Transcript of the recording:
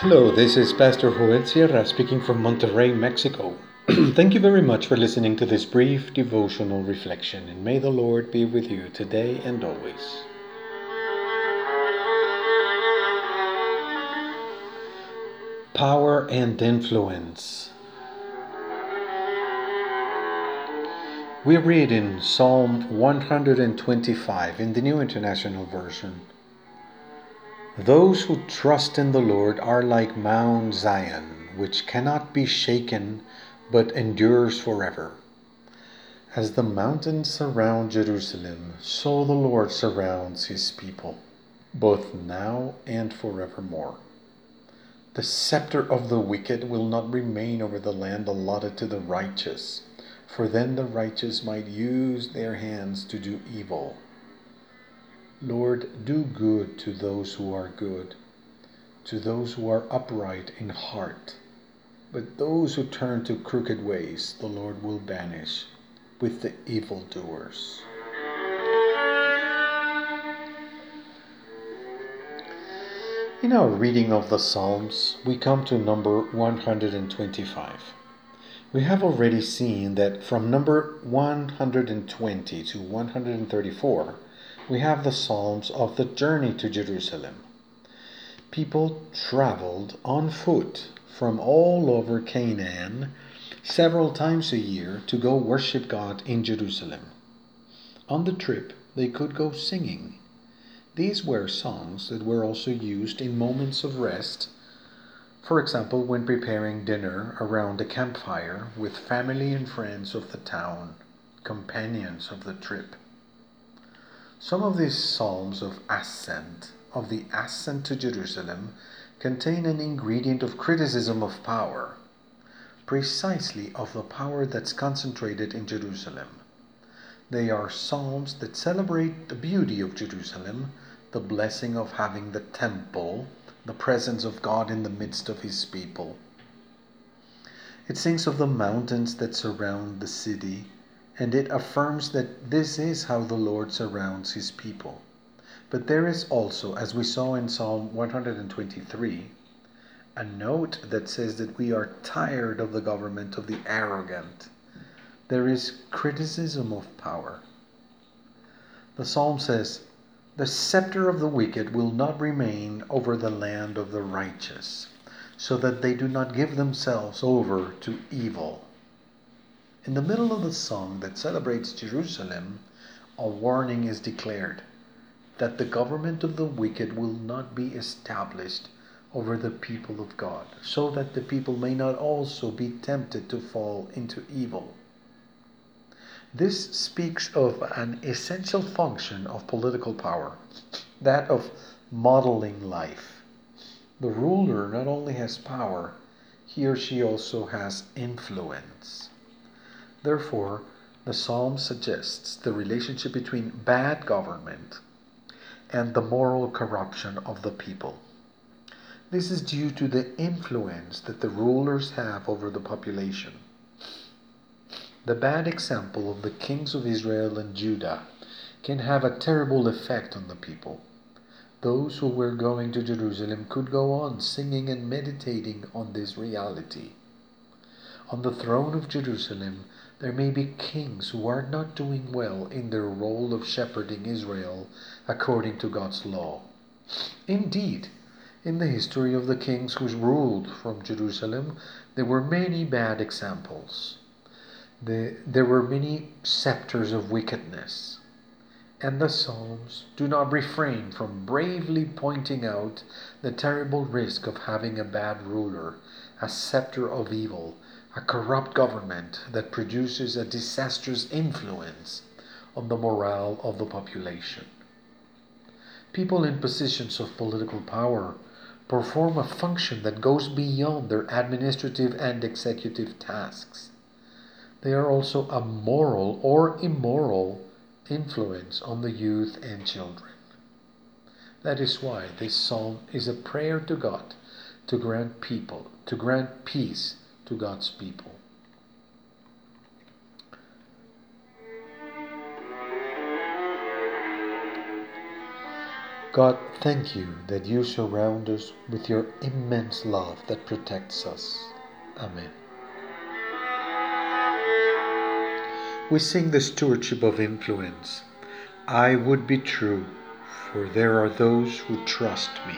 Hello, this is Pastor Joel Sierra speaking from Monterrey, Mexico. Thank you very much for listening to this brief devotional reflection, and may the Lord be with you today and always. Power and influence. We read in Psalm 125 in the New International Version. Those who trust in the Lord are like Mount Zion, which cannot be shaken but endures forever. As the mountains surround Jerusalem, so the Lord surrounds his people, both now and forevermore. The scepter of the wicked will not remain over the land allotted to the righteous, for then the righteous might use their hands to do evil. Lord, do good to those who are good, to those who are upright in heart. But those who turn to crooked ways, the Lord will banish with the evildoers. In our reading of the Psalms, we come to number 125. We have already seen that from number 120 to 134, we have the Psalms of the journey to Jerusalem. People traveled on foot from all over Canaan several times a year to go worship God in Jerusalem. On the trip, they could go singing. These were songs that were also used in moments of rest, for example, when preparing dinner around a campfire with family and friends of the town, companions of the trip. Some of these psalms of ascent, of the ascent to Jerusalem, contain an ingredient of criticism of power, precisely of the power that's concentrated in Jerusalem. They are psalms that celebrate the beauty of Jerusalem, the blessing of having the temple, the presence of God in the midst of his people. It sings of the mountains that surround the city, and it affirms that this is how the Lord surrounds his people. But there is also, as we saw in Psalm 123, a note that says that we are tired of the government of the arrogant. There is criticism of power. The psalm says, The scepter of the wicked will not remain over the land of the righteous, so that they do not give themselves over to evil. In the middle of the song that celebrates Jerusalem, a warning is declared that the government of the wicked will not be established over the people of God, so that the people may not also be tempted to fall into evil. This speaks of an essential function of political power, that of modeling life. The ruler not only has power, he or she also has influence. Therefore, the psalm suggests the relationship between bad government and the moral corruption of the people. This is due to the influence that the rulers have over the population. The bad example of the kings of Israel and Judah can have a terrible effect on the people. Those who were going to Jerusalem could go on singing and meditating on this reality. On the throne of Jerusalem, there may be kings who are not doing well in their role of shepherding Israel according to God's law. Indeed, in the history of the kings who ruled from Jerusalem, there were many bad examples. The, there were many scepters of wickedness. And the Psalms do not refrain from bravely pointing out the terrible risk of having a bad ruler, a scepter of evil, a corrupt government that produces a disastrous influence on the morale of the population. People in positions of political power perform a function that goes beyond their administrative and executive tasks. They are also a moral or immoral influence on the youth and children. That is why this psalm is a prayer to God to grant people, to grant peace to God's people. God, thank you that you surround us with your immense love that protects us. Amen. We sing the stewardship of influence. I would be true, for there are those who trust me.